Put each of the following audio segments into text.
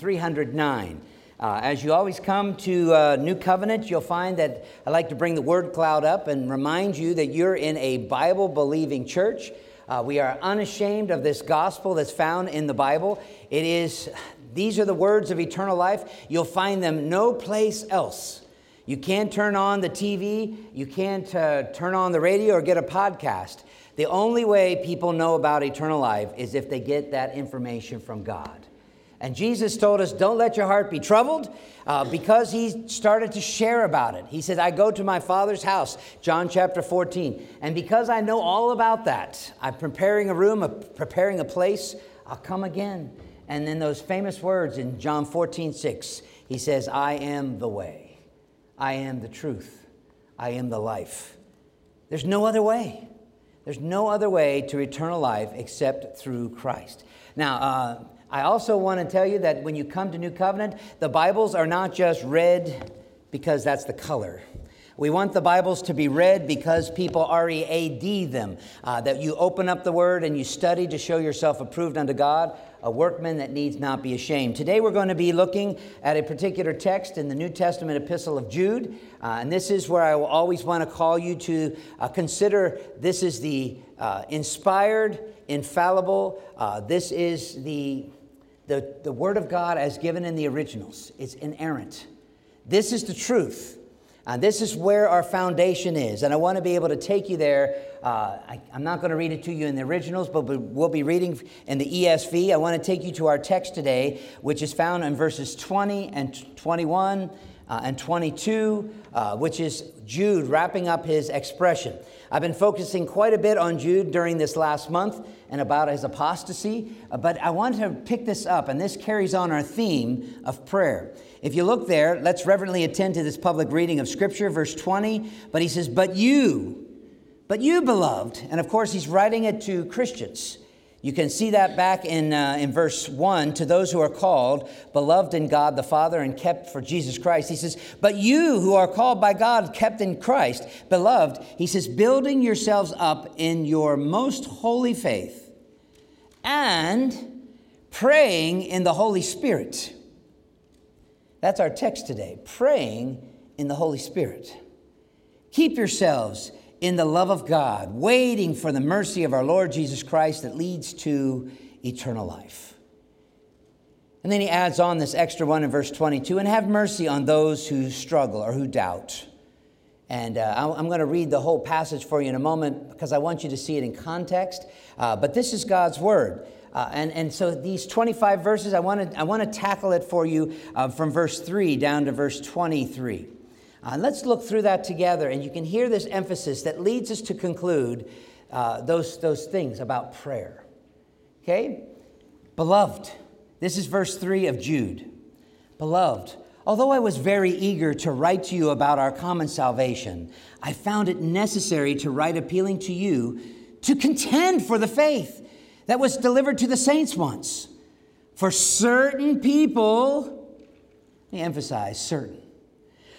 1309. Uh, as you always come to uh, New Covenant, you'll find that I like to bring the word cloud up and remind you that you're in a Bible believing church. Uh, we are unashamed of this gospel that's found in the Bible. It is, these are the words of eternal life. You'll find them no place else. You can't turn on the TV, you can't uh, turn on the radio or get a podcast. The only way people know about eternal life is if they get that information from God. And Jesus told us, Don't let your heart be troubled, uh, because he started to share about it. He said, I go to my Father's house, John chapter 14. And because I know all about that, I'm preparing a room, preparing a place, I'll come again. And then those famous words in John 14, 6, he says, I am the way, I am the truth, I am the life. There's no other way. There's no other way to eternal life except through Christ. Now, uh, I also want to tell you that when you come to New Covenant, the Bibles are not just red because that's the color. We want the Bibles to be read because people R E A D them. Uh, that you open up the Word and you study to show yourself approved unto God, a workman that needs not be ashamed. Today we're going to be looking at a particular text in the New Testament epistle of Jude. Uh, and this is where I will always want to call you to uh, consider this is the uh, inspired, infallible, uh, this is the, the, the Word of God as given in the originals. It's inerrant. This is the truth. And this is where our foundation is, and I want to be able to take you there. Uh, I, am not going to read it to you in the originals, but we'll be reading in the ESV. I want to take you to our text today, which is found in verses 20 and 21 uh, and 22, uh, which is Jude wrapping up his expression. I've been focusing quite a bit on Jude during this last month and about his apostasy, uh, but I want to pick this up, and this carries on our theme of prayer. If you look there, let's reverently attend to this public reading of Scripture, verse 20. But he says, But you, but you, beloved, and of course he's writing it to Christians. You can see that back in, uh, in verse 1 to those who are called, beloved in God the Father, and kept for Jesus Christ. He says, But you who are called by God, kept in Christ, beloved, he says, building yourselves up in your most holy faith and praying in the Holy Spirit that's our text today praying in the Holy Spirit. Keep yourselves in the love of God, waiting for the mercy of our Lord Jesus Christ that leads to eternal life. And then he adds on this extra one in verse 22 and have mercy on those who struggle or who doubt. And uh, I'm going to read the whole passage for you in a moment because I want you to see it in context. Uh, but this is God's word. Uh, and, and so these 25 verses, I want to I wanna tackle it for you uh, from verse 3 down to verse 23. Uh, let's look through that together, and you can hear this emphasis that leads us to conclude uh, those, those things about prayer. Okay? Beloved, this is verse 3 of Jude. Beloved, although I was very eager to write to you about our common salvation, I found it necessary to write appealing to you to contend for the faith that was delivered to the saints once. For certain people, let me emphasize certain,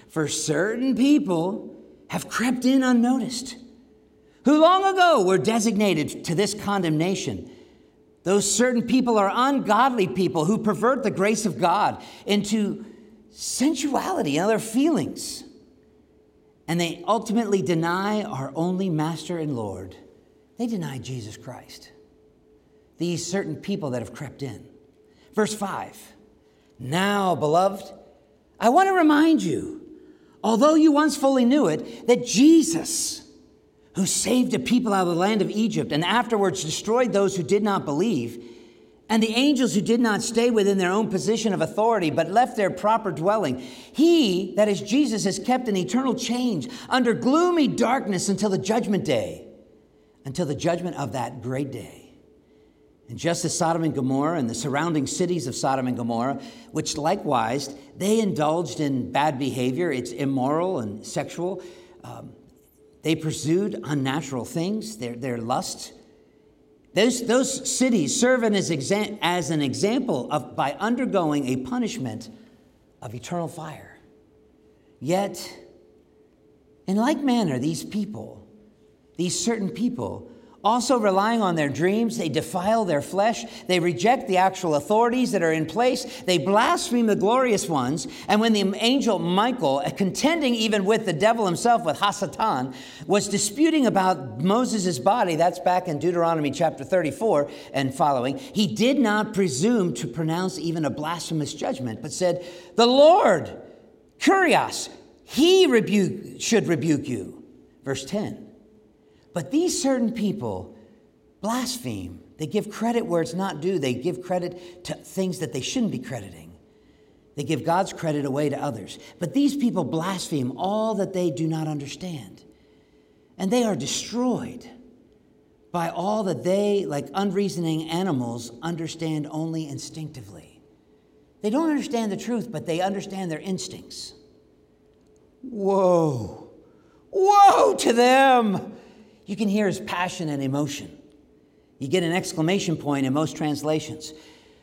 for certain people have crept in unnoticed, who long ago were designated to this condemnation. Those certain people are ungodly people who pervert the grace of God into sensuality and other feelings. And they ultimately deny our only Master and Lord. They deny Jesus Christ these certain people that have crept in. Verse 5 Now, beloved, I want to remind you, although you once fully knew it, that Jesus, who saved a people out of the land of Egypt and afterwards destroyed those who did not believe, and the angels who did not stay within their own position of authority, but left their proper dwelling. He, that is Jesus, has kept an eternal change under gloomy darkness until the judgment day, until the judgment of that great day. And just as Sodom and Gomorrah and the surrounding cities of Sodom and Gomorrah, which likewise they indulged in bad behavior, it's immoral and sexual. Um, they pursued unnatural things, their, their lust. Those, those cities serve as, exa- as an example of by undergoing a punishment of eternal fire. Yet, in like manner, these people, these certain people, also relying on their dreams. They defile their flesh. They reject the actual authorities that are in place. They blaspheme the glorious ones. And when the angel Michael, uh, contending even with the devil himself, with Hasatan, was disputing about Moses' body, that's back in Deuteronomy chapter 34 and following, he did not presume to pronounce even a blasphemous judgment, but said, The Lord, Kurios, he rebuke, should rebuke you. Verse 10. But these certain people blaspheme. They give credit where it's not due. They give credit to things that they shouldn't be crediting. They give God's credit away to others. But these people blaspheme all that they do not understand. And they are destroyed by all that they, like unreasoning animals, understand only instinctively. They don't understand the truth, but they understand their instincts. Whoa! Woe to them! You can hear his passion and emotion. You get an exclamation point in most translations.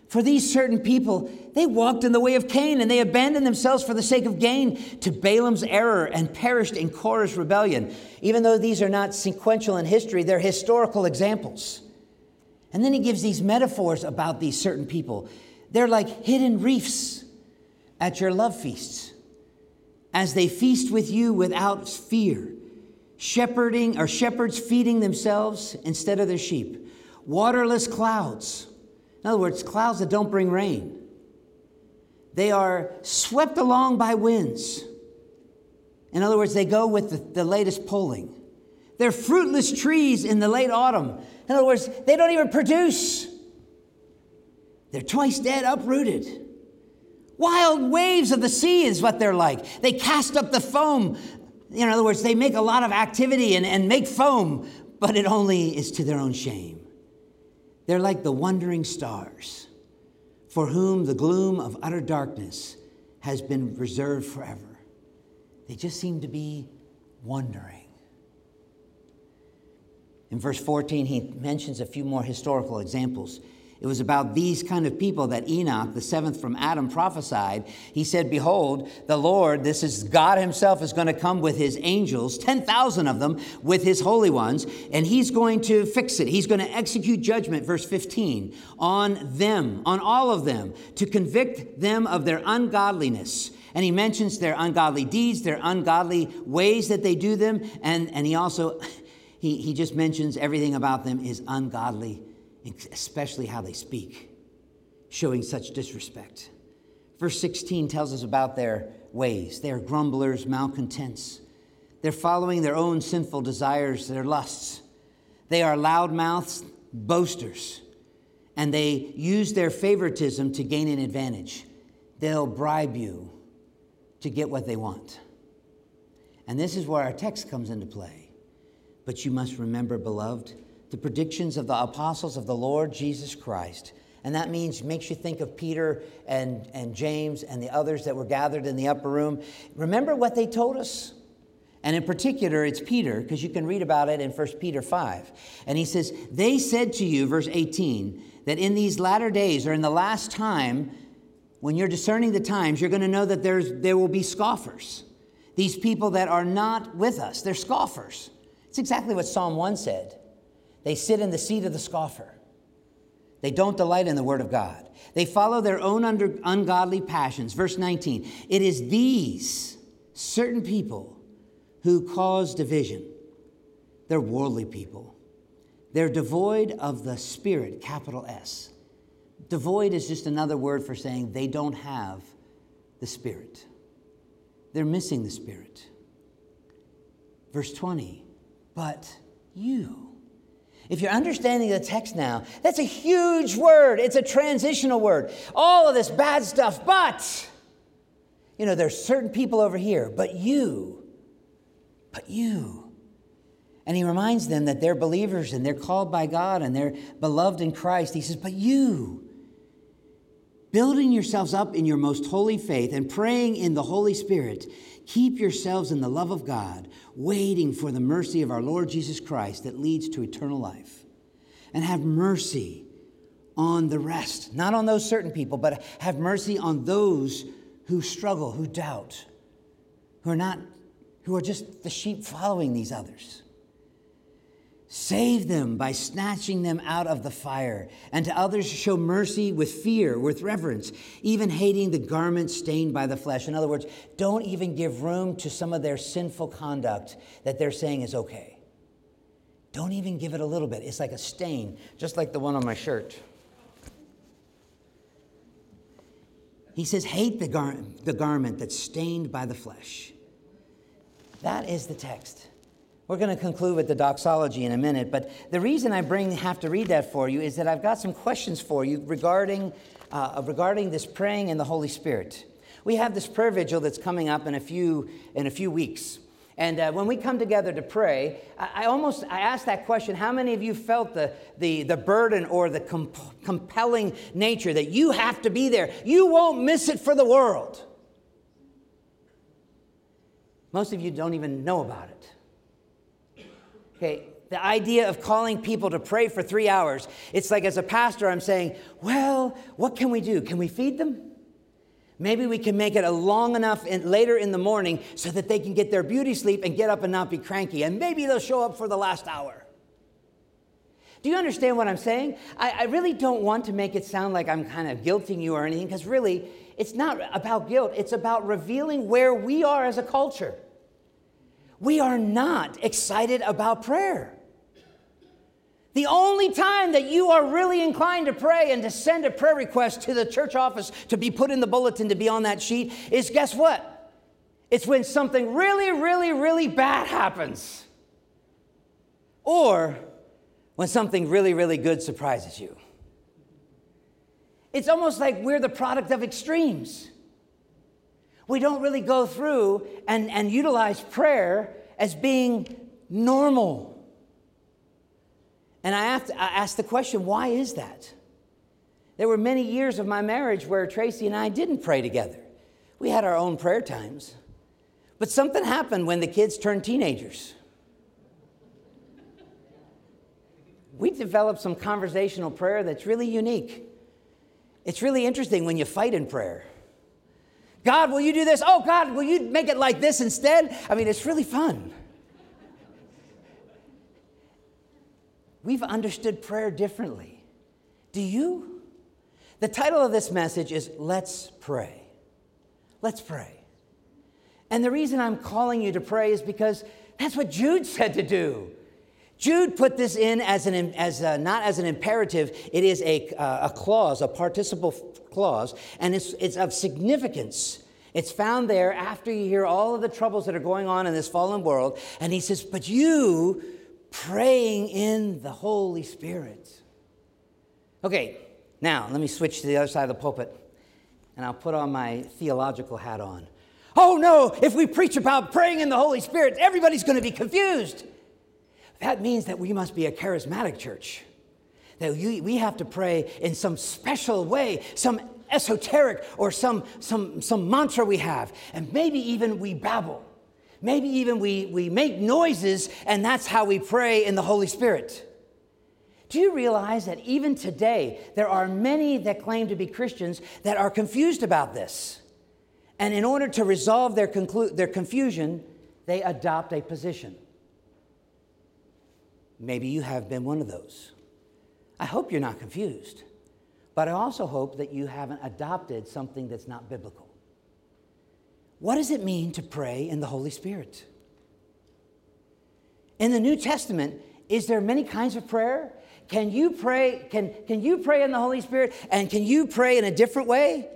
For these certain people, they walked in the way of Cain and they abandoned themselves for the sake of gain to Balaam's error and perished in Korah's rebellion. Even though these are not sequential in history, they're historical examples. And then he gives these metaphors about these certain people. They're like hidden reefs at your love feasts as they feast with you without fear shepherding or shepherds feeding themselves instead of their sheep, waterless clouds. In other words, clouds that don't bring rain. They are swept along by winds. In other words, they go with the, the latest polling. They're fruitless trees in the late autumn. In other words, they don't even produce. They're twice dead, uprooted. Wild waves of the sea is what they're like. They cast up the foam in other words, they make a lot of activity and, and make foam, but it only is to their own shame. They're like the wandering stars, for whom the gloom of utter darkness has been reserved forever. They just seem to be wandering. In verse 14, he mentions a few more historical examples. It was about these kind of people that Enoch, the seventh from Adam, prophesied. He said, Behold, the Lord, this is God Himself, is going to come with His angels, 10,000 of them, with His holy ones, and He's going to fix it. He's going to execute judgment, verse 15, on them, on all of them, to convict them of their ungodliness. And he mentions their ungodly deeds, their ungodly ways that they do them, and, and he also, he, he just mentions everything about them is ungodly especially how they speak, showing such disrespect. Verse 16 tells us about their ways. They are grumblers, malcontents. They're following their own sinful desires, their lusts. They are loudmouths, boasters, and they use their favoritism to gain an advantage. They'll bribe you to get what they want. And this is where our text comes into play. But you must remember, beloved, the predictions of the apostles of the Lord Jesus Christ. And that means makes you think of Peter and, and James and the others that were gathered in the upper room. Remember what they told us? And in particular, it's Peter, because you can read about it in 1 Peter 5. And he says, They said to you, verse 18, that in these latter days or in the last time, when you're discerning the times, you're going to know that there's, there will be scoffers. These people that are not with us, they're scoffers. It's exactly what Psalm 1 said. They sit in the seat of the scoffer. They don't delight in the word of God. They follow their own under, ungodly passions. Verse 19 It is these certain people who cause division. They're worldly people. They're devoid of the Spirit, capital S. Devoid is just another word for saying they don't have the Spirit. They're missing the Spirit. Verse 20, but you if you're understanding the text now, that's a huge word. It's a transitional word. All of this bad stuff, but, you know, there's certain people over here, but you, but you. And he reminds them that they're believers and they're called by God and they're beloved in Christ. He says, but you, building yourselves up in your most holy faith and praying in the Holy Spirit, keep yourselves in the love of God, waiting for the mercy of our Lord Jesus Christ that leads to eternal life. And have mercy on the rest, not on those certain people, but have mercy on those who struggle, who doubt, who are not, who are just the sheep following these others. Save them by snatching them out of the fire, and to others show mercy with fear, with reverence, even hating the garment stained by the flesh. In other words, don't even give room to some of their sinful conduct that they're saying is okay. Don't even give it a little bit. It's like a stain, just like the one on my shirt. He says, Hate the, gar- the garment that's stained by the flesh. That is the text. We're going to conclude with the doxology in a minute, but the reason I bring have to read that for you is that I've got some questions for you regarding, uh, regarding this praying in the Holy Spirit. We have this prayer vigil that's coming up in a few, in a few weeks. And uh, when we come together to pray, I, I, almost I ask that question: How many of you felt the the, the burden or the comp- compelling nature that you have to be there? You won't miss it for the world. Most of you don't even know about it. Okay, the idea of calling people to pray for three hours, it's like as a pastor, I'm saying, well, what can we do? Can we feed them? Maybe we can make it a long enough in, later in the morning so that they can get their beauty sleep and get up and not be cranky. And maybe they'll show up for the last hour. Do you understand what I'm saying? I, I really don't want to make it sound like I'm kind of guilting you or anything, because really, it's not about guilt. It's about revealing where we are as a culture we are not excited about prayer. The only time that you are really inclined to pray and to send a prayer request to the church office to be put in the bulletin to be on that sheet is guess what? It's when something really, really, really bad happens. Or when something really, really good surprises you. It's almost like we're the product of extremes we don't really go through and, and utilize prayer as being normal. And I, to, I asked the question why is that? There were many years of my marriage where Tracy and I didn't pray together. We had our own prayer times. But something happened when the kids turned teenagers. We developed some conversational prayer that's really unique. It's really interesting when you fight in prayer. God, will you do this? Oh, God, will you make it like this instead? I mean, it's really fun. We've understood prayer differently. Do you? The title of this message is Let's Pray. Let's pray. And the reason I'm calling you to pray is because that's what Jude said to do. Jude put this in as, an, as a, not as an imperative, it is a, uh, a clause, a participle clause, and it's, it's of significance. It's found there after you hear all of the troubles that are going on in this fallen world. And he says, But you praying in the Holy Spirit. Okay, now let me switch to the other side of the pulpit and I'll put on my theological hat on. Oh no, if we preach about praying in the Holy Spirit, everybody's going to be confused. That means that we must be a charismatic church. That we have to pray in some special way, some esoteric or some, some, some mantra we have. And maybe even we babble. Maybe even we, we make noises, and that's how we pray in the Holy Spirit. Do you realize that even today, there are many that claim to be Christians that are confused about this? And in order to resolve their, conclu- their confusion, they adopt a position. Maybe you have been one of those. I hope you're not confused, but I also hope that you haven't adopted something that's not biblical. What does it mean to pray in the Holy Spirit? In the New Testament, is there many kinds of prayer? Can you pray can, can you pray in the Holy Spirit and can you pray in a different way?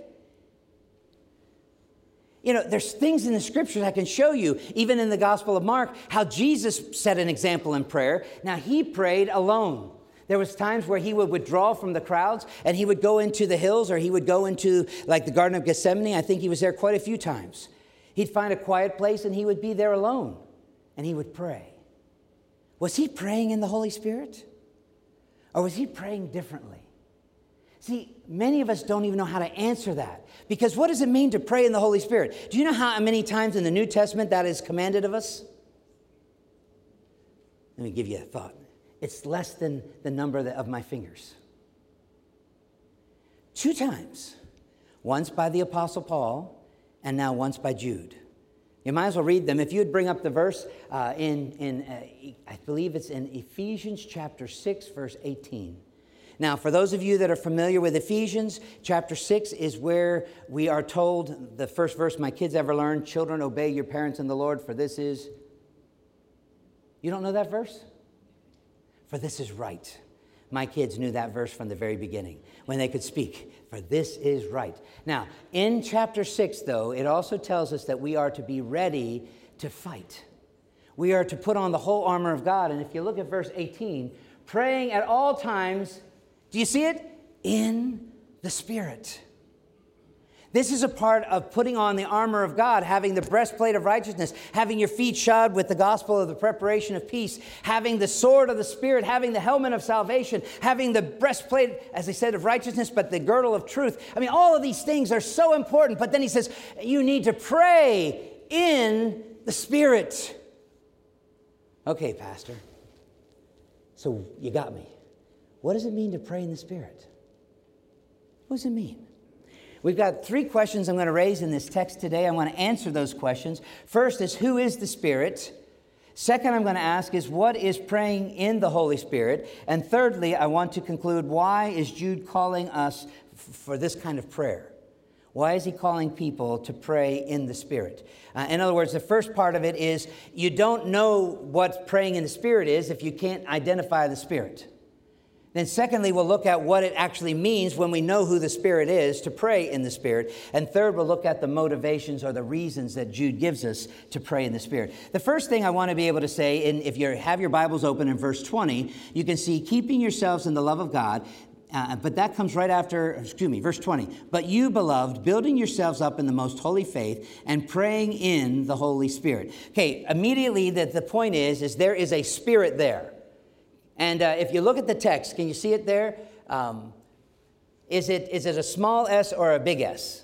You know, there's things in the scriptures I can show you, even in the Gospel of Mark, how Jesus set an example in prayer. Now, he prayed alone. There was times where he would withdraw from the crowds and he would go into the hills or he would go into like the Garden of Gethsemane. I think he was there quite a few times. He'd find a quiet place and he would be there alone and he would pray. Was he praying in the Holy Spirit? Or was he praying differently? See, many of us don't even know how to answer that. Because what does it mean to pray in the Holy Spirit? Do you know how many times in the New Testament that is commanded of us? Let me give you a thought. It's less than the number of my fingers. Two times. Once by the Apostle Paul, and now once by Jude. You might as well read them. If you would bring up the verse uh, in, in uh, I believe it's in Ephesians chapter 6, verse 18. Now, for those of you that are familiar with Ephesians, chapter 6 is where we are told the first verse my kids ever learned children, obey your parents in the Lord, for this is. You don't know that verse? For this is right. My kids knew that verse from the very beginning when they could speak, for this is right. Now, in chapter 6, though, it also tells us that we are to be ready to fight. We are to put on the whole armor of God. And if you look at verse 18, praying at all times do you see it? In the Spirit. This is a part of putting on the armor of God, having the breastplate of righteousness, having your feet shod with the gospel of the preparation of peace, having the sword of the Spirit, having the helmet of salvation, having the breastplate, as I said, of righteousness, but the girdle of truth. I mean, all of these things are so important. But then he says, you need to pray in the Spirit. Okay, Pastor. So you got me. What does it mean to pray in the Spirit? What does it mean? We've got three questions I'm going to raise in this text today. I want to answer those questions. First is who is the Spirit? Second, I'm going to ask is what is praying in the Holy Spirit? And thirdly, I want to conclude why is Jude calling us f- for this kind of prayer? Why is he calling people to pray in the Spirit? Uh, in other words, the first part of it is you don't know what praying in the Spirit is if you can't identify the Spirit. Then, secondly, we'll look at what it actually means when we know who the Spirit is to pray in the Spirit. And third, we'll look at the motivations or the reasons that Jude gives us to pray in the Spirit. The first thing I want to be able to say, and if you have your Bibles open in verse 20, you can see keeping yourselves in the love of God. Uh, but that comes right after, excuse me, verse 20. But you, beloved, building yourselves up in the most holy faith and praying in the Holy Spirit. Okay, immediately that the point is, is there is a spirit there. And uh, if you look at the text, can you see it there? Um, is it, is it a small s or a big S?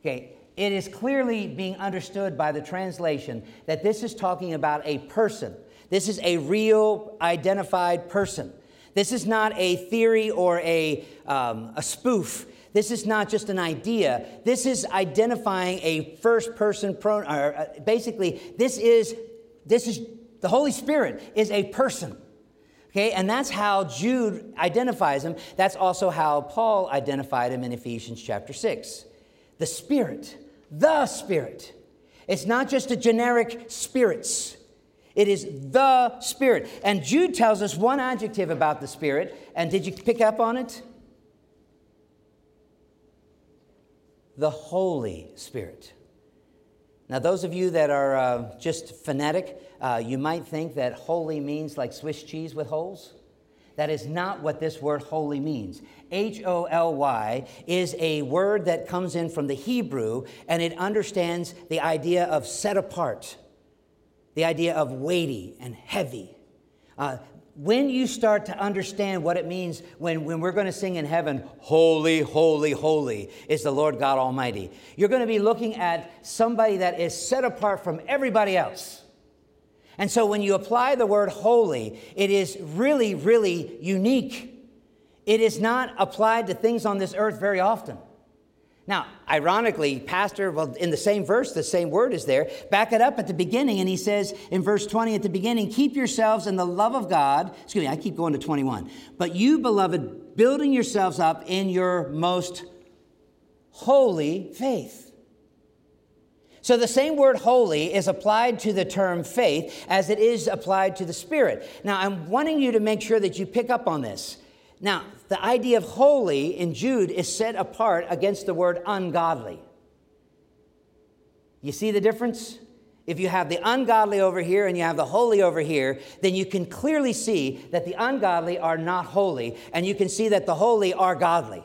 Okay, it is clearly being understood by the translation that this is talking about a person. This is a real identified person. This is not a theory or a, um, a spoof. This is not just an idea. This is identifying a first person pronoun. Uh, basically, this is, this is the Holy Spirit is a person. Okay, and that's how Jude identifies him. That's also how Paul identified him in Ephesians chapter 6. The Spirit, the Spirit. It's not just a generic spirits, it is the Spirit. And Jude tells us one adjective about the Spirit, and did you pick up on it? The Holy Spirit. Now, those of you that are uh, just fanatic, uh, you might think that holy means like Swiss cheese with holes. That is not what this word holy means. H O L Y is a word that comes in from the Hebrew and it understands the idea of set apart, the idea of weighty and heavy. Uh, when you start to understand what it means when, when we're going to sing in heaven, Holy, Holy, Holy is the Lord God Almighty, you're going to be looking at somebody that is set apart from everybody else. And so when you apply the word holy, it is really, really unique. It is not applied to things on this earth very often. Now, ironically, Pastor, well, in the same verse, the same word is there. Back it up at the beginning, and he says in verse 20 at the beginning, keep yourselves in the love of God. Excuse me, I keep going to 21. But you, beloved, building yourselves up in your most holy faith. So the same word holy is applied to the term faith as it is applied to the Spirit. Now, I'm wanting you to make sure that you pick up on this. Now, the idea of holy in Jude is set apart against the word ungodly. You see the difference? If you have the ungodly over here and you have the holy over here, then you can clearly see that the ungodly are not holy, and you can see that the holy are godly.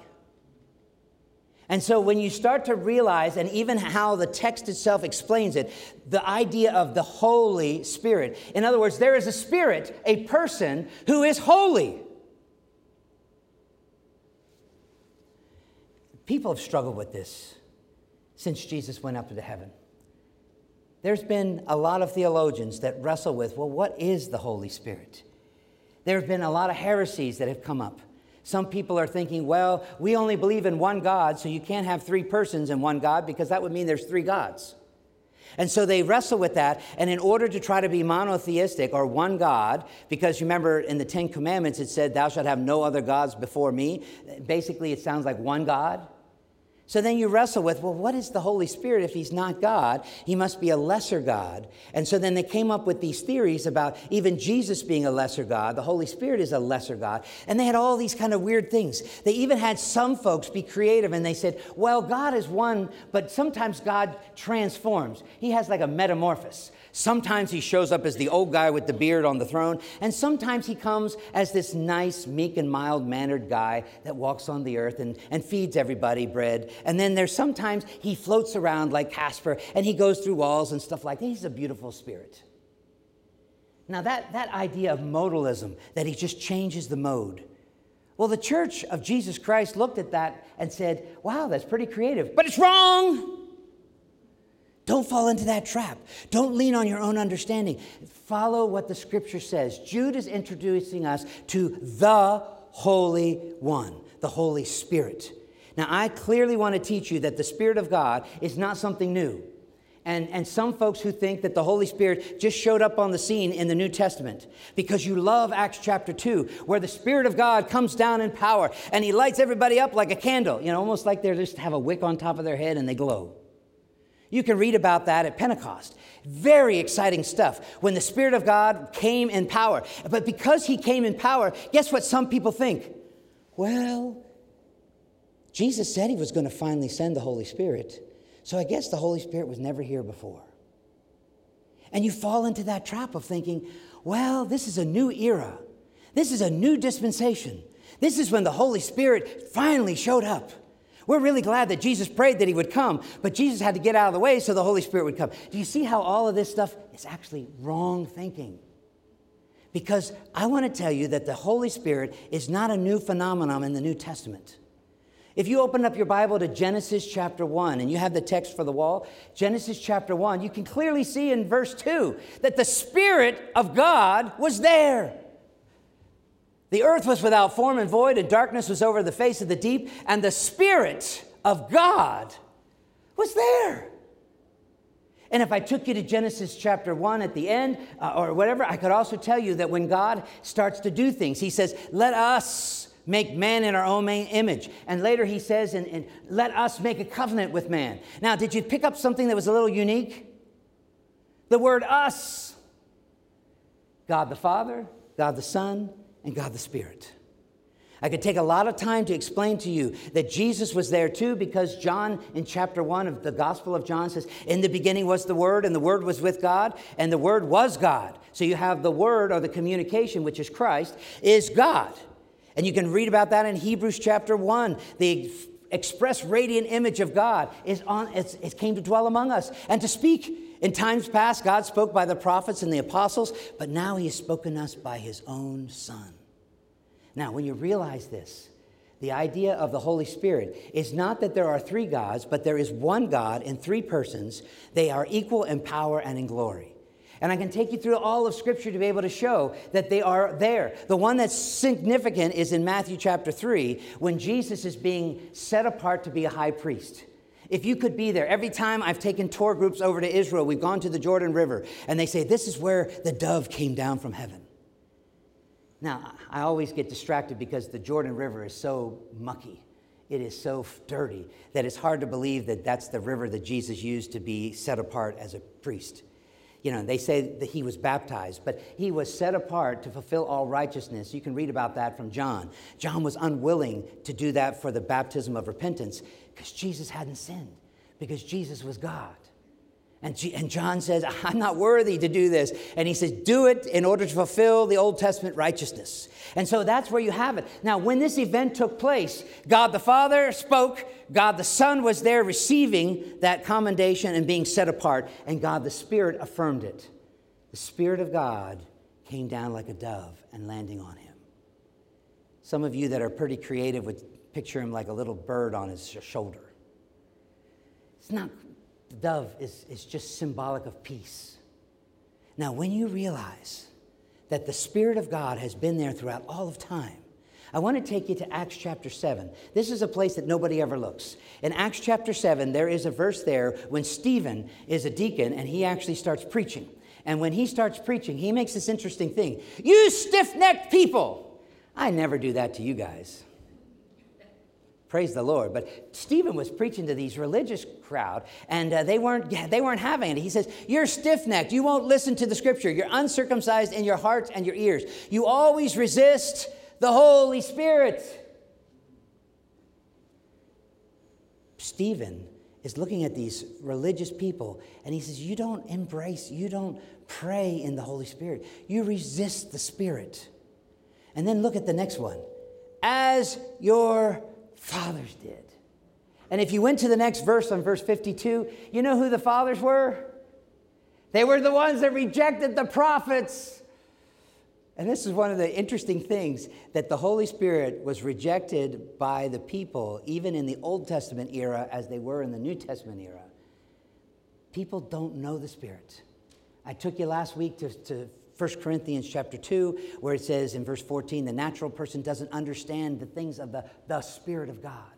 And so when you start to realize, and even how the text itself explains it, the idea of the Holy Spirit. In other words, there is a spirit, a person who is holy. People have struggled with this since Jesus went up to heaven. There's been a lot of theologians that wrestle with well, what is the Holy Spirit? There have been a lot of heresies that have come up. Some people are thinking, well, we only believe in one God, so you can't have three persons in one God because that would mean there's three gods. And so they wrestle with that. And in order to try to be monotheistic or one God, because remember in the Ten Commandments it said, Thou shalt have no other gods before me. Basically, it sounds like one God. So then you wrestle with, well, what is the Holy Spirit if he's not God? He must be a lesser God. And so then they came up with these theories about even Jesus being a lesser God. The Holy Spirit is a lesser God. And they had all these kind of weird things. They even had some folks be creative and they said, well, God is one, but sometimes God transforms. He has like a metamorphosis. Sometimes he shows up as the old guy with the beard on the throne, and sometimes he comes as this nice, meek, and mild mannered guy that walks on the earth and, and feeds everybody bread. And then there's sometimes he floats around like Casper and he goes through walls and stuff like that. He's a beautiful spirit. Now, that, that idea of modalism, that he just changes the mode. Well, the church of Jesus Christ looked at that and said, wow, that's pretty creative, but it's wrong. Don't fall into that trap. Don't lean on your own understanding. Follow what the scripture says. Jude is introducing us to the Holy One, the Holy Spirit. Now, I clearly want to teach you that the Spirit of God is not something new. And, and some folks who think that the Holy Spirit just showed up on the scene in the New Testament because you love Acts chapter 2, where the Spirit of God comes down in power and he lights everybody up like a candle, you know, almost like they just have a wick on top of their head and they glow. You can read about that at Pentecost. Very exciting stuff when the Spirit of God came in power. But because He came in power, guess what some people think? Well, Jesus said He was going to finally send the Holy Spirit. So I guess the Holy Spirit was never here before. And you fall into that trap of thinking, well, this is a new era. This is a new dispensation. This is when the Holy Spirit finally showed up. We're really glad that Jesus prayed that he would come, but Jesus had to get out of the way so the Holy Spirit would come. Do you see how all of this stuff is actually wrong thinking? Because I want to tell you that the Holy Spirit is not a new phenomenon in the New Testament. If you open up your Bible to Genesis chapter 1 and you have the text for the wall, Genesis chapter 1, you can clearly see in verse 2 that the Spirit of God was there. The earth was without form and void, and darkness was over the face of the deep, and the Spirit of God was there. And if I took you to Genesis chapter 1 at the end, uh, or whatever, I could also tell you that when God starts to do things, He says, Let us make man in our own image. And later He says, and, and Let us make a covenant with man. Now, did you pick up something that was a little unique? The word us God the Father, God the Son, and God the Spirit. I could take a lot of time to explain to you that Jesus was there too because John in chapter 1 of the Gospel of John says, In the beginning was the Word, and the Word was with God, and the Word was God. So you have the Word or the communication, which is Christ, is God. And you can read about that in Hebrews chapter 1. The express radiant image of God is on, it came to dwell among us and to speak. In times past, God spoke by the prophets and the apostles, but now He has spoken us by His own Son. Now, when you realize this, the idea of the Holy Spirit is not that there are three gods, but there is one God in three persons. They are equal in power and in glory. And I can take you through all of Scripture to be able to show that they are there. The one that's significant is in Matthew chapter 3 when Jesus is being set apart to be a high priest. If you could be there, every time I've taken tour groups over to Israel, we've gone to the Jordan River, and they say, This is where the dove came down from heaven. Now, I always get distracted because the Jordan River is so mucky. It is so dirty that it's hard to believe that that's the river that Jesus used to be set apart as a priest. You know, they say that he was baptized, but he was set apart to fulfill all righteousness. You can read about that from John. John was unwilling to do that for the baptism of repentance because Jesus hadn't sinned, because Jesus was God. And, G- and John says, I'm not worthy to do this. And he says, Do it in order to fulfill the Old Testament righteousness. And so that's where you have it. Now, when this event took place, God the Father spoke, God the Son was there receiving that commendation and being set apart, and God the Spirit affirmed it. The Spirit of God came down like a dove and landing on him. Some of you that are pretty creative would picture him like a little bird on his shoulder. It's not dove is, is just symbolic of peace. Now, when you realize that the Spirit of God has been there throughout all of time, I want to take you to Acts chapter 7. This is a place that nobody ever looks. In Acts chapter 7, there is a verse there when Stephen is a deacon and he actually starts preaching. And when he starts preaching, he makes this interesting thing You stiff necked people! I never do that to you guys. Praise the Lord. But Stephen was preaching to these religious crowd, and uh, they, weren't, they weren't having it. He says, You're stiff necked. You won't listen to the scripture. You're uncircumcised in your hearts and your ears. You always resist the Holy Spirit. Stephen is looking at these religious people, and he says, You don't embrace, you don't pray in the Holy Spirit. You resist the Spirit. And then look at the next one. As your fathers did. And if you went to the next verse on verse 52, you know who the fathers were? They were the ones that rejected the prophets. And this is one of the interesting things that the Holy Spirit was rejected by the people, even in the Old Testament era, as they were in the New Testament era. People don't know the Spirit. I took you last week to, to 1 Corinthians chapter 2, where it says in verse 14, the natural person doesn't understand the things of the, the Spirit of God.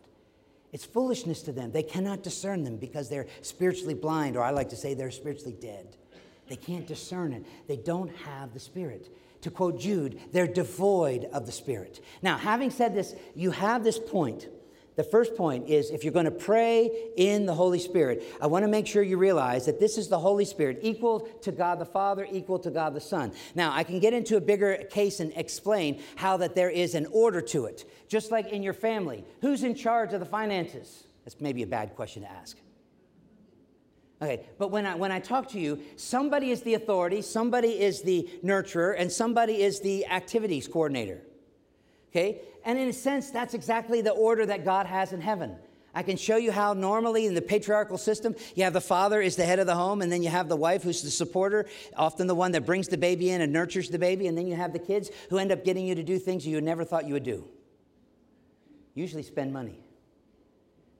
It's foolishness to them. They cannot discern them because they're spiritually blind, or I like to say they're spiritually dead. They can't discern it. They don't have the Spirit. To quote Jude, they're devoid of the Spirit. Now, having said this, you have this point the first point is if you're going to pray in the Holy Spirit, I want to make sure you realize that this is the Holy Spirit, equal to God the Father, equal to God the Son. Now, I can get into a bigger case and explain how that there is an order to it. Just like in your family, who's in charge of the finances? That's maybe a bad question to ask. Okay, but when I, when I talk to you, somebody is the authority, somebody is the nurturer, and somebody is the activities coordinator. Okay? And in a sense, that's exactly the order that God has in heaven. I can show you how normally in the patriarchal system, you have the father is the head of the home, and then you have the wife who's the supporter, often the one that brings the baby in and nurtures the baby, and then you have the kids who end up getting you to do things you never thought you would do. Usually spend money.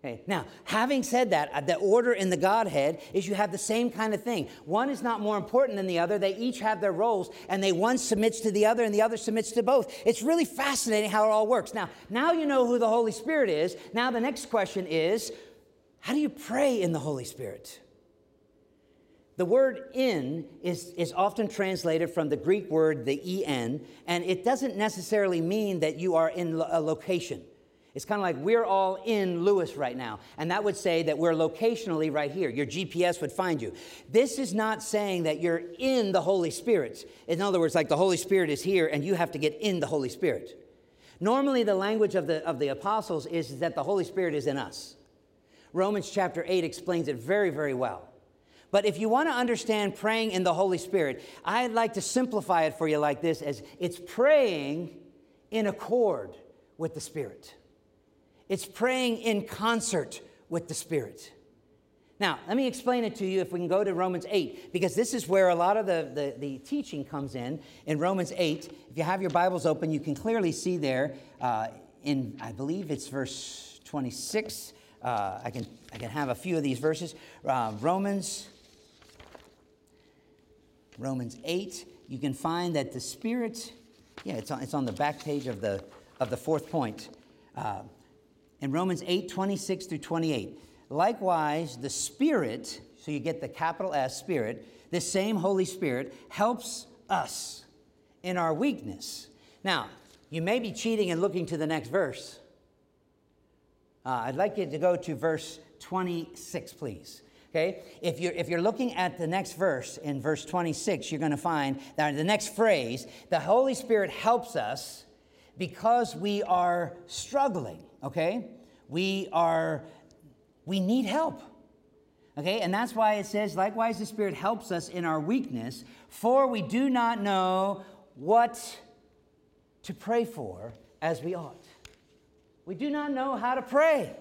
Okay. Now, having said that, uh, the order in the Godhead is you have the same kind of thing. One is not more important than the other. They each have their roles, and they one submits to the other, and the other submits to both. It's really fascinating how it all works. Now, now you know who the Holy Spirit is. Now the next question is, how do you pray in the Holy Spirit? The word in is, is often translated from the Greek word the en, and it doesn't necessarily mean that you are in a location. It's kind of like we're all in Lewis right now. And that would say that we're locationally right here. Your GPS would find you. This is not saying that you're in the Holy Spirit. In other words, like the Holy Spirit is here and you have to get in the Holy Spirit. Normally, the language of the, of the apostles is that the Holy Spirit is in us. Romans chapter 8 explains it very, very well. But if you want to understand praying in the Holy Spirit, I'd like to simplify it for you like this as it's praying in accord with the Spirit. It's praying in concert with the Spirit. Now, let me explain it to you if we can go to Romans 8, because this is where a lot of the, the, the teaching comes in. In Romans 8, if you have your Bibles open, you can clearly see there uh, in, I believe it's verse 26. Uh, I, can, I can have a few of these verses. Uh, Romans, Romans 8, you can find that the Spirit, yeah, it's on, it's on the back page of the, of the fourth point. In Romans 8 26 through 28. Likewise, the Spirit, so you get the capital S, Spirit, this same Holy Spirit helps us in our weakness. Now, you may be cheating and looking to the next verse. Uh, I'd like you to go to verse 26, please. Okay? If you're, if you're looking at the next verse, in verse 26, you're going to find that the next phrase, the Holy Spirit helps us because we are struggling okay? We are, we need help. Okay, and that's why it says, likewise, the Spirit helps us in our weakness, for we do not know what to pray for as we ought. We do not know how to pray.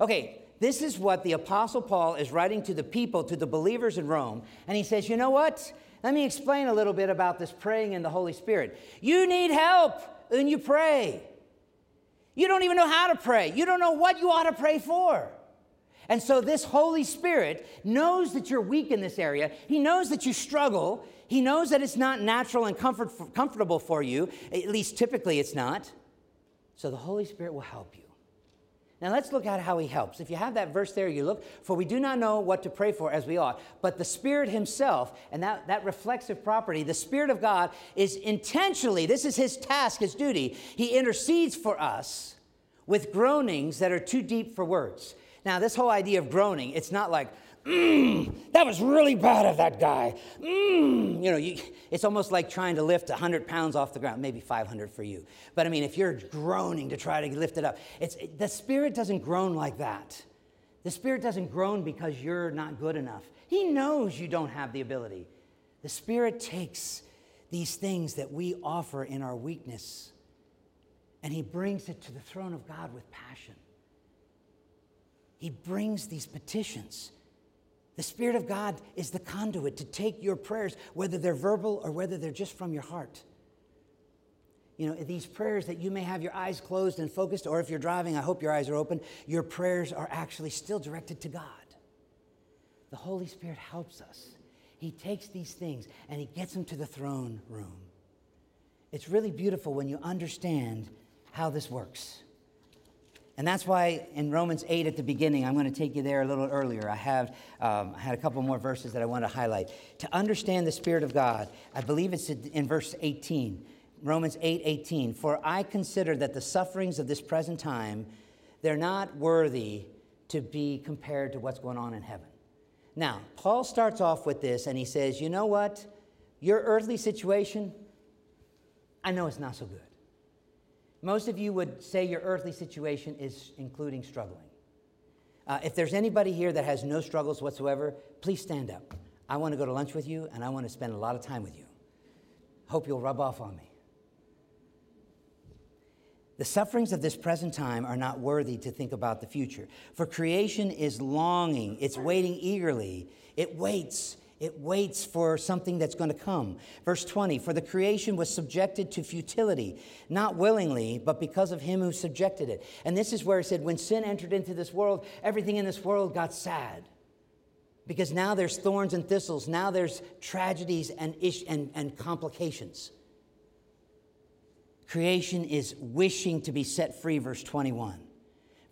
Okay, this is what the Apostle Paul is writing to the people, to the believers in Rome. And he says, You know what? Let me explain a little bit about this praying in the Holy Spirit. You need help when you pray. You don't even know how to pray. You don't know what you ought to pray for. And so, this Holy Spirit knows that you're weak in this area. He knows that you struggle. He knows that it's not natural and comfort, comfortable for you. At least, typically, it's not. So the Holy Spirit will help you. Now let's look at how he helps. If you have that verse there, you look, for we do not know what to pray for as we ought, but the Spirit Himself, and that, that reflexive property, the Spirit of God is intentionally, this is His task, His duty, He intercedes for us with groanings that are too deep for words. Now, this whole idea of groaning, it's not like, mm, that was really bad of that guy. Mm, you know, you, it's almost like trying to lift 100 pounds off the ground, maybe 500 for you. But I mean, if you're groaning to try to lift it up, it's, it, the Spirit doesn't groan like that. The Spirit doesn't groan because you're not good enough. He knows you don't have the ability. The Spirit takes these things that we offer in our weakness and He brings it to the throne of God with passion. He brings these petitions the Spirit of God is the conduit to take your prayers, whether they're verbal or whether they're just from your heart. You know, these prayers that you may have your eyes closed and focused, or if you're driving, I hope your eyes are open, your prayers are actually still directed to God. The Holy Spirit helps us. He takes these things and He gets them to the throne room. It's really beautiful when you understand how this works. And that's why in Romans 8 at the beginning, I'm going to take you there a little earlier. I have um, I had a couple more verses that I want to highlight. To understand the Spirit of God, I believe it's in verse 18, Romans 8 18. For I consider that the sufferings of this present time, they're not worthy to be compared to what's going on in heaven. Now, Paul starts off with this and he says, You know what? Your earthly situation, I know it's not so good. Most of you would say your earthly situation is including struggling. Uh, if there's anybody here that has no struggles whatsoever, please stand up. I want to go to lunch with you and I want to spend a lot of time with you. Hope you'll rub off on me. The sufferings of this present time are not worthy to think about the future. For creation is longing, it's waiting eagerly, it waits it waits for something that's going to come. Verse 20 For the creation was subjected to futility, not willingly, but because of him who subjected it. And this is where he said, When sin entered into this world, everything in this world got sad. Because now there's thorns and thistles, now there's tragedies and, ish- and, and complications. Creation is wishing to be set free, verse 21.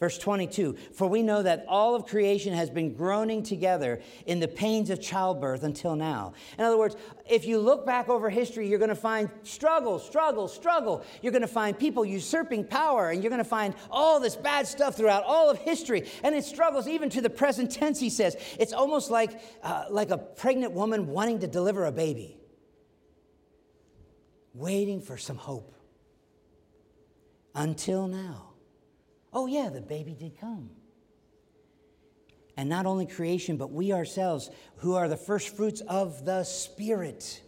Verse 22 For we know that all of creation has been groaning together in the pains of childbirth until now. In other words, if you look back over history, you're going to find struggle, struggle, struggle. You're going to find people usurping power, and you're going to find all this bad stuff throughout all of history. And it struggles even to the present tense, he says. It's almost like, uh, like a pregnant woman wanting to deliver a baby, waiting for some hope until now. Oh, yeah, the baby did come. And not only creation, but we ourselves, who are the first fruits of the Spirit,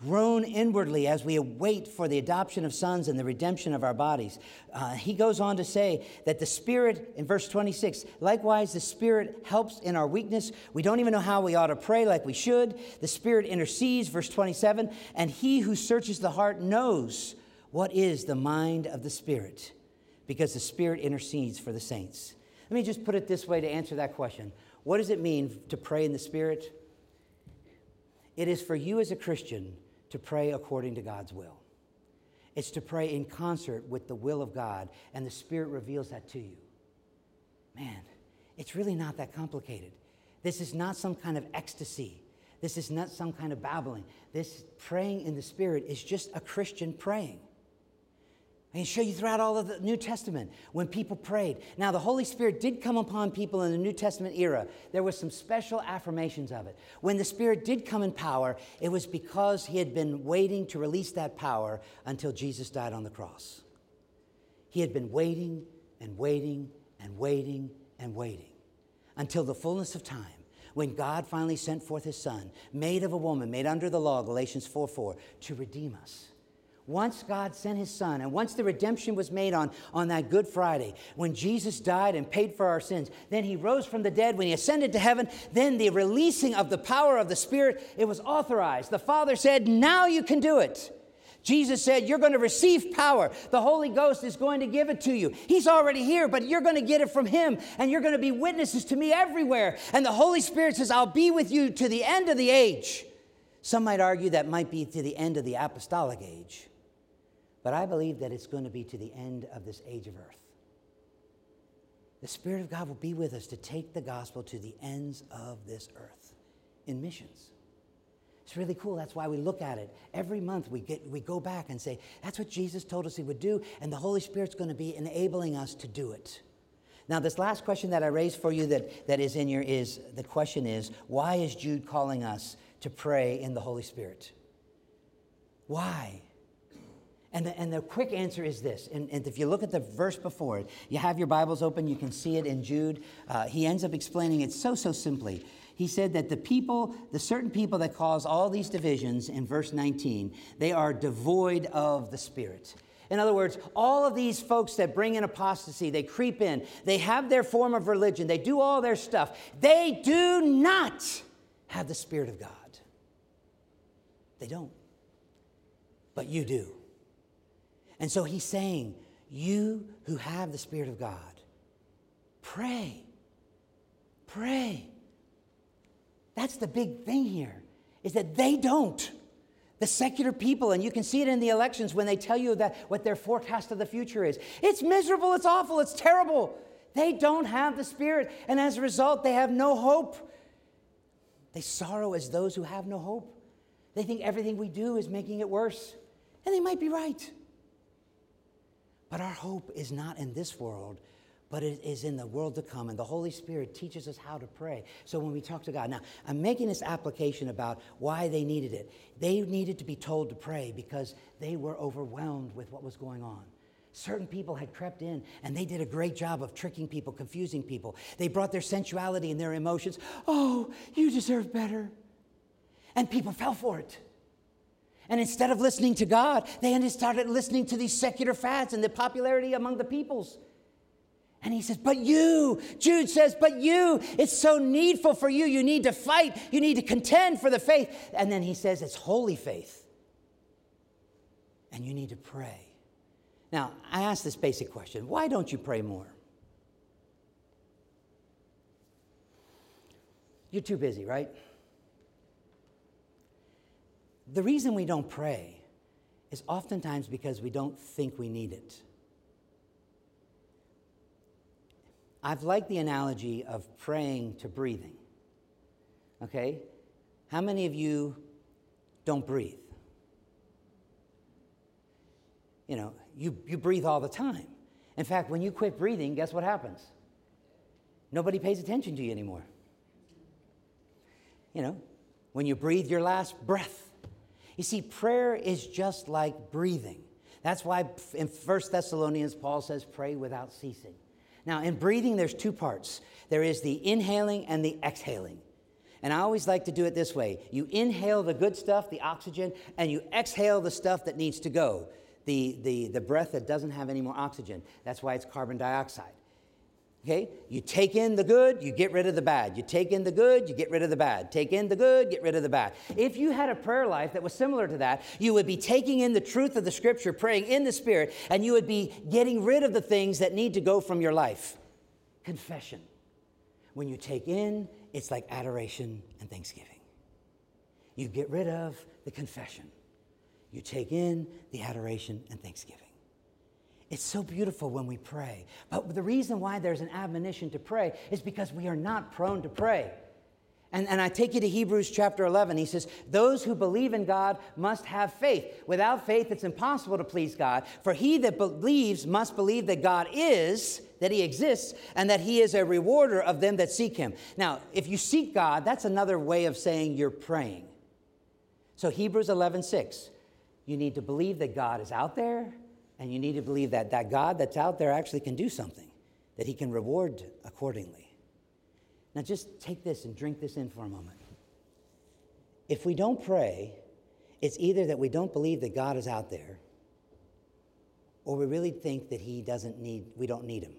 groan inwardly as we await for the adoption of sons and the redemption of our bodies. Uh, he goes on to say that the Spirit, in verse 26, likewise, the Spirit helps in our weakness. We don't even know how we ought to pray like we should. The Spirit intercedes, verse 27, and he who searches the heart knows what is the mind of the Spirit because the Spirit intercedes for the saints. Let me just put it this way to answer that question What does it mean to pray in the Spirit? It is for you as a Christian to pray according to God's will. It's to pray in concert with the will of God, and the Spirit reveals that to you. Man, it's really not that complicated. This is not some kind of ecstasy. This is not some kind of babbling. This praying in the Spirit is just a Christian praying. I can show you throughout all of the New Testament when people prayed. Now, the Holy Spirit did come upon people in the New Testament era. There was some special affirmations of it. When the Spirit did come in power, it was because he had been waiting to release that power until Jesus died on the cross. He had been waiting and waiting and waiting and waiting until the fullness of time when God finally sent forth his Son, made of a woman, made under the law, Galatians 4 4, to redeem us once God sent his son, and once the redemption was made on, on that Good Friday, when Jesus died and paid for our sins, then he rose from the dead, when he ascended to heaven, then the releasing of the power of the Spirit, it was authorized. The Father said, Now you can do it. Jesus said, You're going to receive power. The Holy Ghost is going to give it to you. He's already here, but you're going to get it from Him, and you're going to be witnesses to me everywhere. And the Holy Spirit says, I'll be with you to the end of the age. Some might argue that might be to the end of the apostolic age. But I believe that it's going to be to the end of this age of earth. The Spirit of God will be with us to take the gospel to the ends of this earth in missions. It's really cool. That's why we look at it. Every month we, get, we go back and say, that's what Jesus told us he would do, and the Holy Spirit's going to be enabling us to do it. Now, this last question that I raised for you that, that is in your is the question is, why is Jude calling us to pray in the Holy Spirit? Why? And the, and the quick answer is this. And, and, if you look at the verse before it, you have your Bibles open, you can see it in Jude. Uh, he ends up explaining it so, so simply. He said that the people, the certain people that cause all these divisions in verse 19, they are devoid of the Spirit. In other words, all of these folks that bring in apostasy, they creep in, they have their form of religion, they do all their stuff, they do not have the Spirit of God. They don't. But you do. And so he's saying, You who have the Spirit of God, pray. Pray. That's the big thing here, is that they don't. The secular people, and you can see it in the elections when they tell you that what their forecast of the future is. It's miserable, it's awful, it's terrible. They don't have the Spirit, and as a result, they have no hope. They sorrow as those who have no hope. They think everything we do is making it worse, and they might be right. But our hope is not in this world, but it is in the world to come. And the Holy Spirit teaches us how to pray. So when we talk to God, now I'm making this application about why they needed it. They needed to be told to pray because they were overwhelmed with what was going on. Certain people had crept in and they did a great job of tricking people, confusing people. They brought their sensuality and their emotions. Oh, you deserve better. And people fell for it. And instead of listening to God, they started listening to these secular fads and the popularity among the peoples. And he says, But you, Jude says, But you, it's so needful for you. You need to fight, you need to contend for the faith. And then he says, It's holy faith. And you need to pray. Now, I ask this basic question why don't you pray more? You're too busy, right? The reason we don't pray is oftentimes because we don't think we need it. I've liked the analogy of praying to breathing. Okay? How many of you don't breathe? You know, you, you breathe all the time. In fact, when you quit breathing, guess what happens? Nobody pays attention to you anymore. You know, when you breathe your last breath, you see, prayer is just like breathing. That's why in 1 Thessalonians, Paul says, pray without ceasing. Now, in breathing, there's two parts there is the inhaling and the exhaling. And I always like to do it this way you inhale the good stuff, the oxygen, and you exhale the stuff that needs to go, the, the, the breath that doesn't have any more oxygen. That's why it's carbon dioxide. Okay? You take in the good, you get rid of the bad. You take in the good, you get rid of the bad. Take in the good, get rid of the bad. If you had a prayer life that was similar to that, you would be taking in the truth of the scripture, praying in the spirit, and you would be getting rid of the things that need to go from your life. Confession. When you take in, it's like adoration and thanksgiving. You get rid of the confession. You take in the adoration and thanksgiving. It's so beautiful when we pray. But the reason why there's an admonition to pray is because we are not prone to pray. And, and I take you to Hebrews chapter 11. He says, Those who believe in God must have faith. Without faith, it's impossible to please God. For he that believes must believe that God is, that he exists, and that he is a rewarder of them that seek him. Now, if you seek God, that's another way of saying you're praying. So, Hebrews 11 6, you need to believe that God is out there and you need to believe that that God that's out there actually can do something, that he can reward accordingly. Now, just take this and drink this in for a moment. If we don't pray, it's either that we don't believe that God is out there, or we really think that he doesn't need, we don't need him.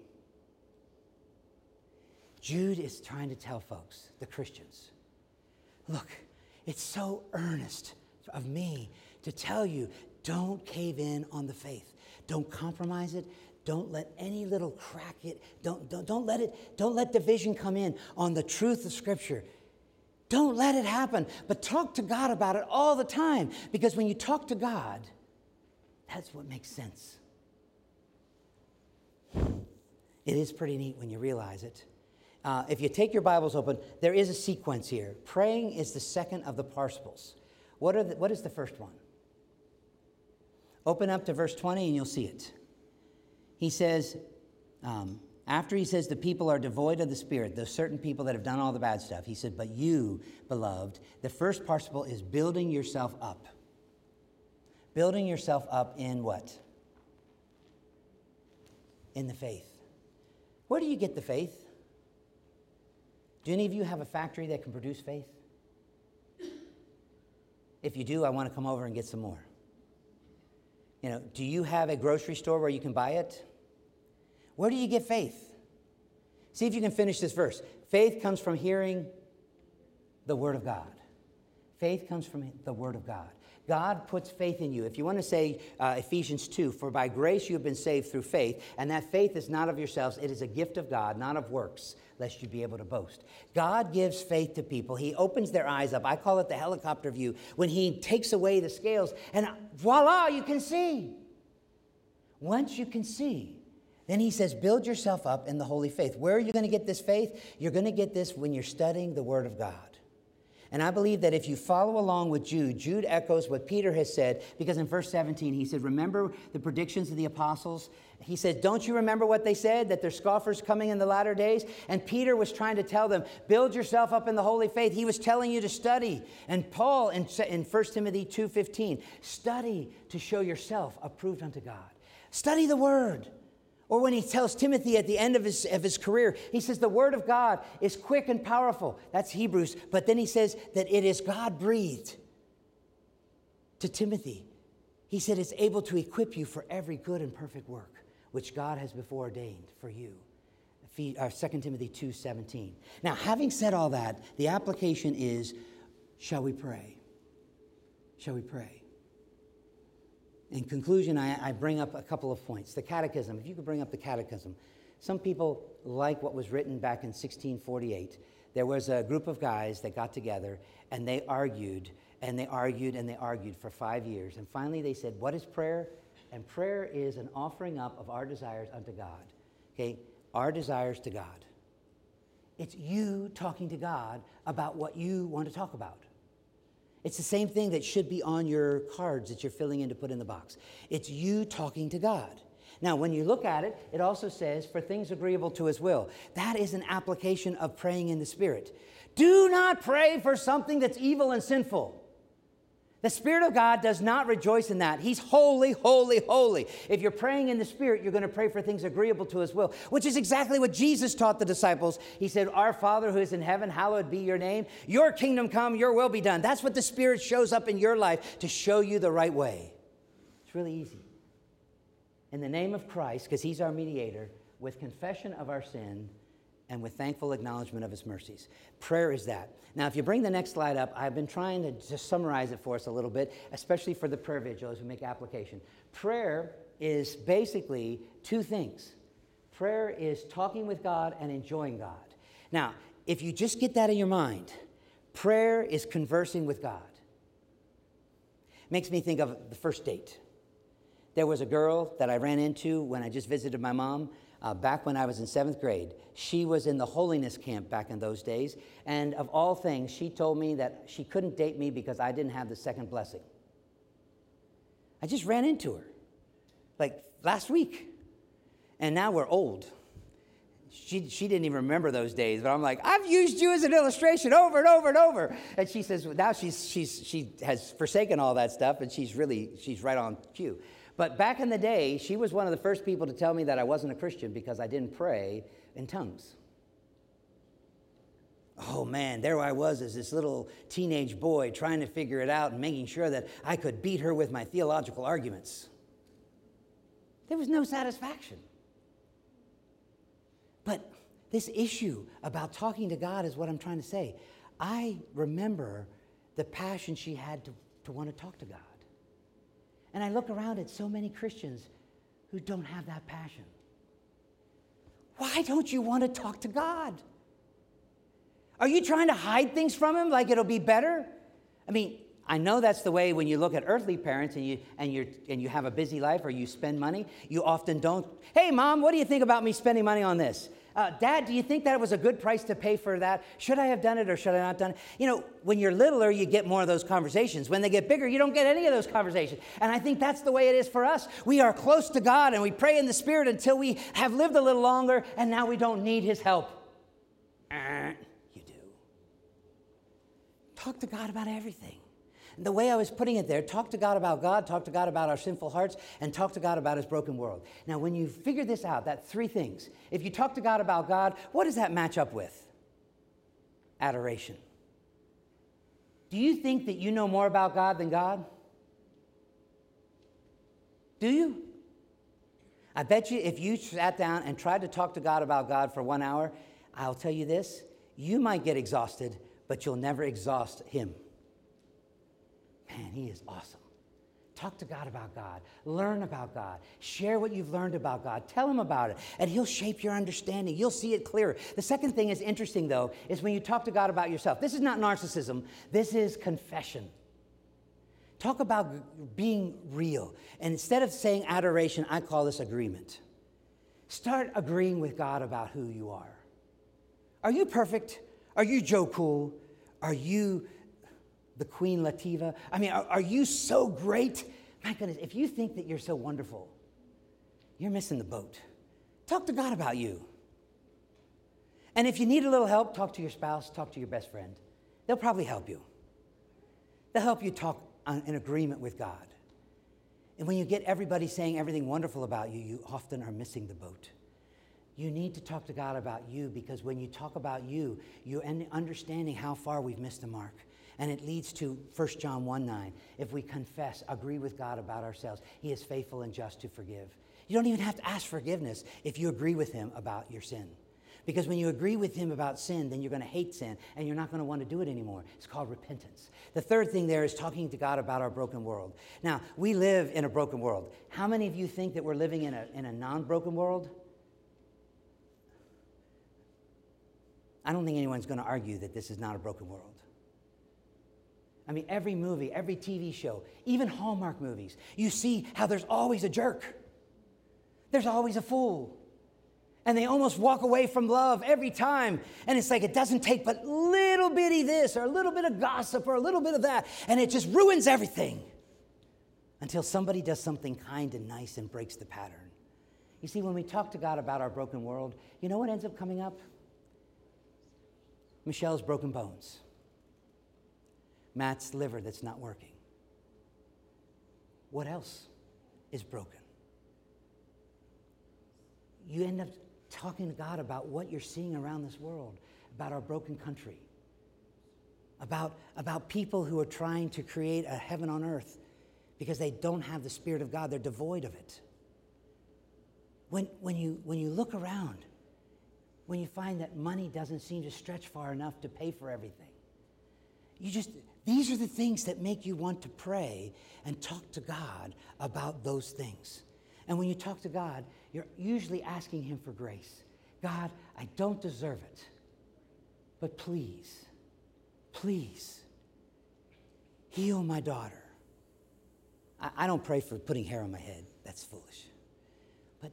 Jude is trying to tell folks, the Christians, look, it's so earnest of me to tell you don't cave in on the faith. Don't compromise it. Don't let any little crack it. Don't, don't, don't let it, don't let division come in on the truth of Scripture. Don't let it happen. But talk to God about it all the time. Because when you talk to God, That's what makes sense. It is pretty neat when you realize it. Uh, if you take your Bibles open, there is a sequence here. Praying is the second of the participles. What, are the, what is the first one? Open up to verse 20 and you'll see it. He says, um, after he says the people are devoid of the Spirit, those certain people that have done all the bad stuff, he said, But you, beloved, the first participle is building yourself up. Building yourself up in what? In the faith. Where do you get the faith? Do any of you have a factory that can produce faith? If you do, I want to come over and get some more. You know, do you have a grocery store where you can buy it? Where do you get faith? See if you can finish this verse. Faith comes from hearing the Word of God. Faith comes from the Word of God. God puts faith in you. If you want to say uh, Ephesians 2, for by grace you have been saved through faith, and that faith is not of yourselves, it is a gift of God, not of works, lest you be able to boast. God gives faith to people. He opens their eyes up. I call it the helicopter view, when He takes away the scales, and voila, you can see. Once you can see, then he says, build yourself up in the holy faith. Where are you going to get this faith? You're going to get this when you're studying the Word of God. And I believe that if you follow along with Jude, Jude echoes what Peter has said, because in verse 17 he said, Remember the predictions of the apostles? He said, Don't you remember what they said? That there's scoffers coming in the latter days? And Peter was trying to tell them, Build yourself up in the holy faith. He was telling you to study. And Paul in, in 1 Timothy 2.15, study to show yourself approved unto God. Study the word. Or when he tells Timothy at the end of his, of his career, he says, The word of God is quick and powerful. That's Hebrews. But then he says that it is God breathed to Timothy. He said, It's able to equip you for every good and perfect work which God has before ordained for you. 2 uh, Timothy 2 17. Now, having said all that, the application is shall we pray? Shall we pray? In conclusion, I, I, bring up a couple of points. The catechism, if you could bring up the catechism. Some people like what was written back in 1648. There was a group of guys that got together and they argued and they argued and they argued for five years. And finally they said, What is prayer? And prayer is an offering up of our desires unto God. Okay? Our desires to God. It's you talking to God about what you want to talk about. It's the same thing that should be on your cards that you're filling in to put in the box. It's you talking to God. Now, when you look at it, it also says, for things agreeable to his will. That is an application of praying in the Spirit. Do not pray for something that's evil and sinful. The Spirit of God does not rejoice in that. He's holy, holy, holy. If you're praying in the Spirit, you're going to pray for things agreeable to His will, which is exactly what Jesus taught the disciples. He said, Our Father who is in heaven, hallowed be your name. Your kingdom come, your will be done. That's what the Spirit shows up in your life to show you the right way. It's really easy. In the name of Christ, because He's our mediator, with confession of our sin, and with thankful acknowledgement of his mercies. Prayer is that. Now, if you bring the next slide up, I've been trying to just summarize it for us a little bit, especially for the prayer vigil as we make application. Prayer is basically two things prayer is talking with God and enjoying God. Now, if you just get that in your mind, prayer is conversing with God. Makes me think of the first date. There was a girl that I ran into when I just visited my mom uh, back when I was in seventh grade. She was in the holiness camp back in those days. And of all things, she told me that she couldn't date me because I didn't have the second blessing. I just ran into her like last week. And now we're old. She, she didn't even remember those days, but I'm like, I've used you as an illustration over and over and over. And she says, now she's, she's, she has forsaken all that stuff and she's really, she's right on cue. But back in the day, she was one of the first people to tell me that I wasn't a Christian because I didn't pray in tongues. Oh man, there I was as this little teenage boy trying to figure it out and making sure that I could beat her with my theological arguments. There was no satisfaction. But this issue about talking to God is what I'm trying to say. I remember the passion she had to, to want to talk to God. And I look around at so many Christians who don't have that passion. Why don't you want to talk to God? Are you trying to hide things from Him like it'll be better? I mean, I know that's the way when you look at earthly parents and you, and, you and you have a busy life or you spend money, you often don't, hey, mom, what do you think about me spending money on this? Uh, Dad, do you think that was a good price to pay for that? Should I have done it or should I not done it? You know, when you're littler, you get more of those conversations. When they get bigger, you don't get any of those conversations. And I think that's the way it is for us. We are close to God and we pray in the Spirit until we have lived a little longer and now we don't need His help. Uh, you do. Talk to God about everything the way I was putting it there, talk to God about God, talk to God about our sinful hearts, and talk to God about his broken world. Now, when you figure this out, that three things, if you talk to God about God, what does that match up with? Adoration. Do you think that you know more about God than God? Do you? I bet you if you sat down and tried to talk to God about God for one hour, I'll tell you this you might get exhausted, but you'll never exhaust Him. Man, he is awesome. Talk to God about God. Learn about God. Share what you've learned about God. Tell him about it, and he'll shape your understanding. You'll see it clearer. The second thing is interesting, though, is when you talk to God about yourself. This is not narcissism, this is confession. Talk about being real. And instead of saying adoration, I call this agreement. Start agreeing with God about who you are. Are you perfect? Are you Joe Cool? Are you the Queen Latifah? I mean, are, are you so great? My goodness, if you think that you're so wonderful, you're missing the boat. Talk to God about you. And if you need a little help, talk to your spouse, talk to your best friend. They'll probably help you. They'll help you talk in agreement with God. And when you get everybody saying everything wonderful about you, you often are missing the boat. You need to talk to God about you because when you talk about you, you're understanding how far we've missed the mark. And it leads to 1 John 1 9. If we confess, agree with God about ourselves, He is faithful and just to forgive. You don't even have to ask forgiveness if you agree with Him about your sin. Because when you agree with Him about sin, then you're going to hate sin and you're not going to want to do it anymore. It's called repentance. The third thing there is talking to God about our broken world. Now, we live in a broken world. How many of you think that we're living in a, in a non broken world? I don't think anyone's going to argue that this is not a broken world. I mean, every movie, every TV show, even Hallmark movies, you see how there's always a jerk. There's always a fool. And they almost walk away from love every time. And it's like it doesn't take but little bitty this or a little bit of gossip or a little bit of that. And it just ruins everything until somebody does something kind and nice and breaks the pattern. You see, when we talk to God about our broken world, you know what ends up coming up? Michelle's broken bones. Matt's liver that's not working. What else is broken? You end up talking to God about what you're seeing around this world, about our broken country, about, about people who are trying to create a heaven on earth because they don't have the Spirit of God, they're devoid of it. When, when, you, when you look around, when you find that money doesn't seem to stretch far enough to pay for everything, you just, these are the things that make you want to pray and talk to God about those things. And when you talk to God, you're usually asking Him for grace. God, I don't deserve it, but please, please heal my daughter. I, I don't pray for putting hair on my head, that's foolish. But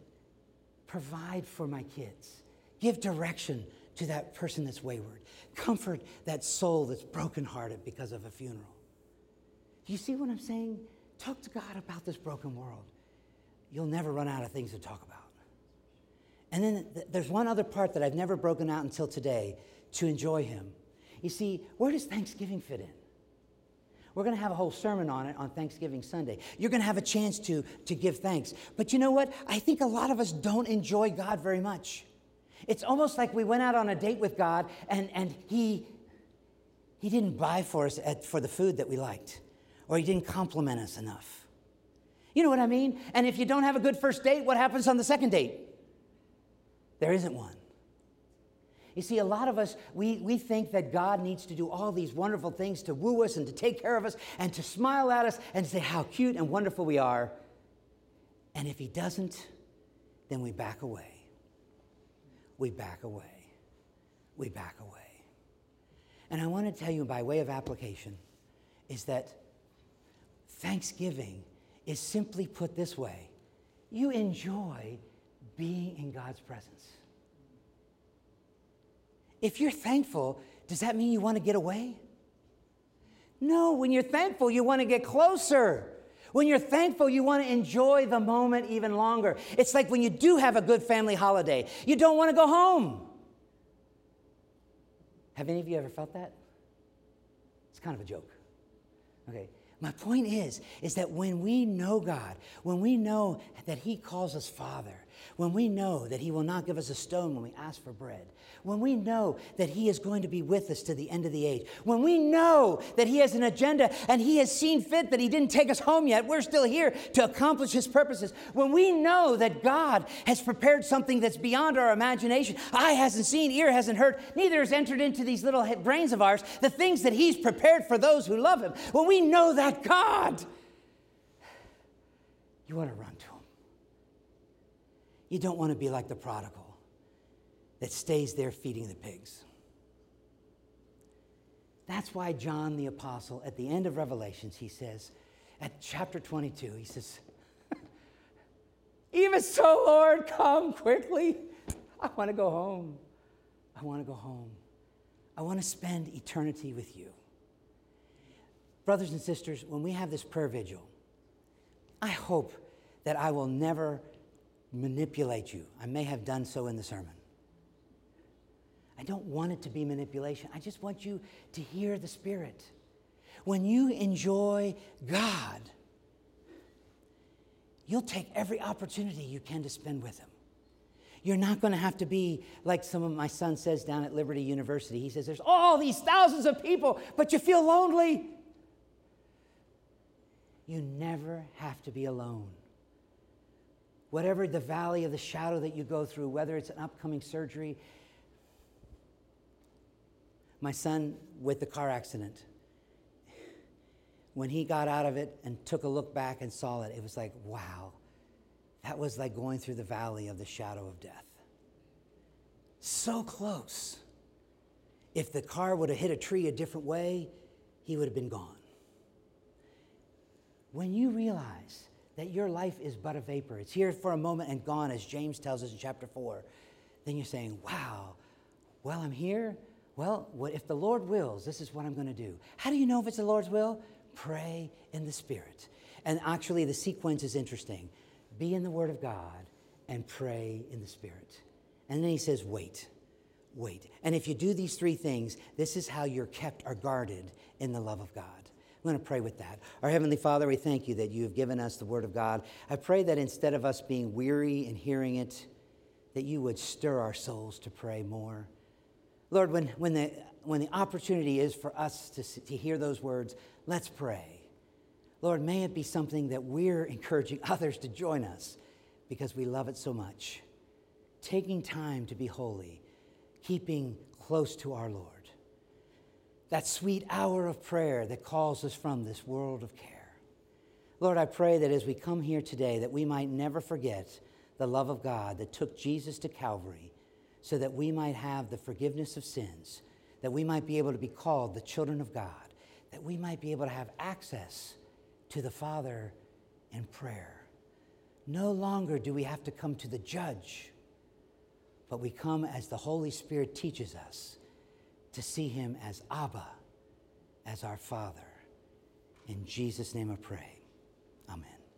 provide for my kids, give direction to that person that's wayward. Comfort that soul that's brokenhearted because of a funeral. Do you see what I'm saying? Talk to God about this broken world. You'll never run out of things to talk about. And then th- there's one other part that I've never broken out until today to enjoy Him. You see, where does Thanksgiving fit in? We're going to have a whole sermon on it on Thanksgiving Sunday. You're going to have a chance to, to give thanks. But you know what? I think a lot of us don't enjoy God very much. It's almost like we went out on a date with God and, and he, he didn't buy for us at, for the food that we liked, or He didn't compliment us enough. You know what I mean? And if you don't have a good first date, what happens on the second date? There isn't one. You see, a lot of us, we, we think that God needs to do all these wonderful things to woo us and to take care of us and to smile at us and say how cute and wonderful we are. And if He doesn't, then we back away we back away. We back away. And I want to tell you, by way of application, is that Thanksgiving is simply put this way you enjoy being in God's presence. If you're thankful, does that mean you want to get away? No, when you're thankful, you want to get closer. When you're thankful, you want to enjoy the moment even longer. It's like when you do have a good family holiday, you don't want to go home. Have any of you ever felt that? It's kind of a joke. Okay. My point is, is that when we know God, when we know that He calls us Father, when we know that He will not give us a stone when we ask for bread, when we know that He is going to be with us to the end of the age, when we know that He has an agenda and He has seen fit that He didn't take us home yet, we're still here to accomplish His purposes, when we know that God has prepared something that's beyond our imagination, eye hasn't seen, ear hasn't heard, neither has entered into these little brains of ours, the things that He's prepared for those who love Him, when we know that God, you want to run to Him. You don't want to be like the prodigal that stays there feeding the pigs. That's why John the Apostle, at the end of Revelations, he says, at chapter 22, he says, Even so, Lord, come quickly. I want to go home. I want to go home. I want to spend eternity with you. Brothers and sisters, when we have this prayer vigil, I hope that I will never manipulate you. I may have done so in the sermon. I don't want it to be manipulation. I just want you to hear the Spirit. When you enjoy God, you'll take every opportunity you can to spend with Him. You're not going to have to be like some of my son says down at Liberty University. He says, There's all these thousands of people, but you feel lonely. You never have to be alone. Whatever the valley of the shadow that you go through, whether it's an upcoming surgery, my son with the car accident, when he got out of it and took a look back and saw it, it was like, wow, that was like going through the valley of the shadow of death. So close. If the car would have hit a tree a different way, he would have been gone. When you realize that your life is but a vapor, it's here for a moment and gone, as James tells us in chapter 4, then you're saying, wow, well, I'm here. Well, what, if the Lord wills, this is what I'm going to do. How do you know if it's the Lord's will? Pray in the Spirit. And actually, the sequence is interesting be in the Word of God and pray in the Spirit. And then he says, wait, wait. And if you do these three things, this is how you're kept or guarded in the love of God. I'm going to pray with that. Our Heavenly Father, we thank you that you have given us the Word of God. I pray that instead of us being weary in hearing it, that you would stir our souls to pray more. Lord, when, when, the, when the opportunity is for us to, to hear those words, let's pray. Lord, may it be something that we're encouraging others to join us because we love it so much. Taking time to be holy, keeping close to our Lord that sweet hour of prayer that calls us from this world of care. Lord, I pray that as we come here today, that we might never forget the love of God that took Jesus to Calvary so that we might have the forgiveness of sins, that we might be able to be called the children of God, that we might be able to have access to the Father in prayer. No longer do we have to come to the judge, but we come as the Holy Spirit teaches us to see him as Abba, as our Father. In Jesus' name I pray.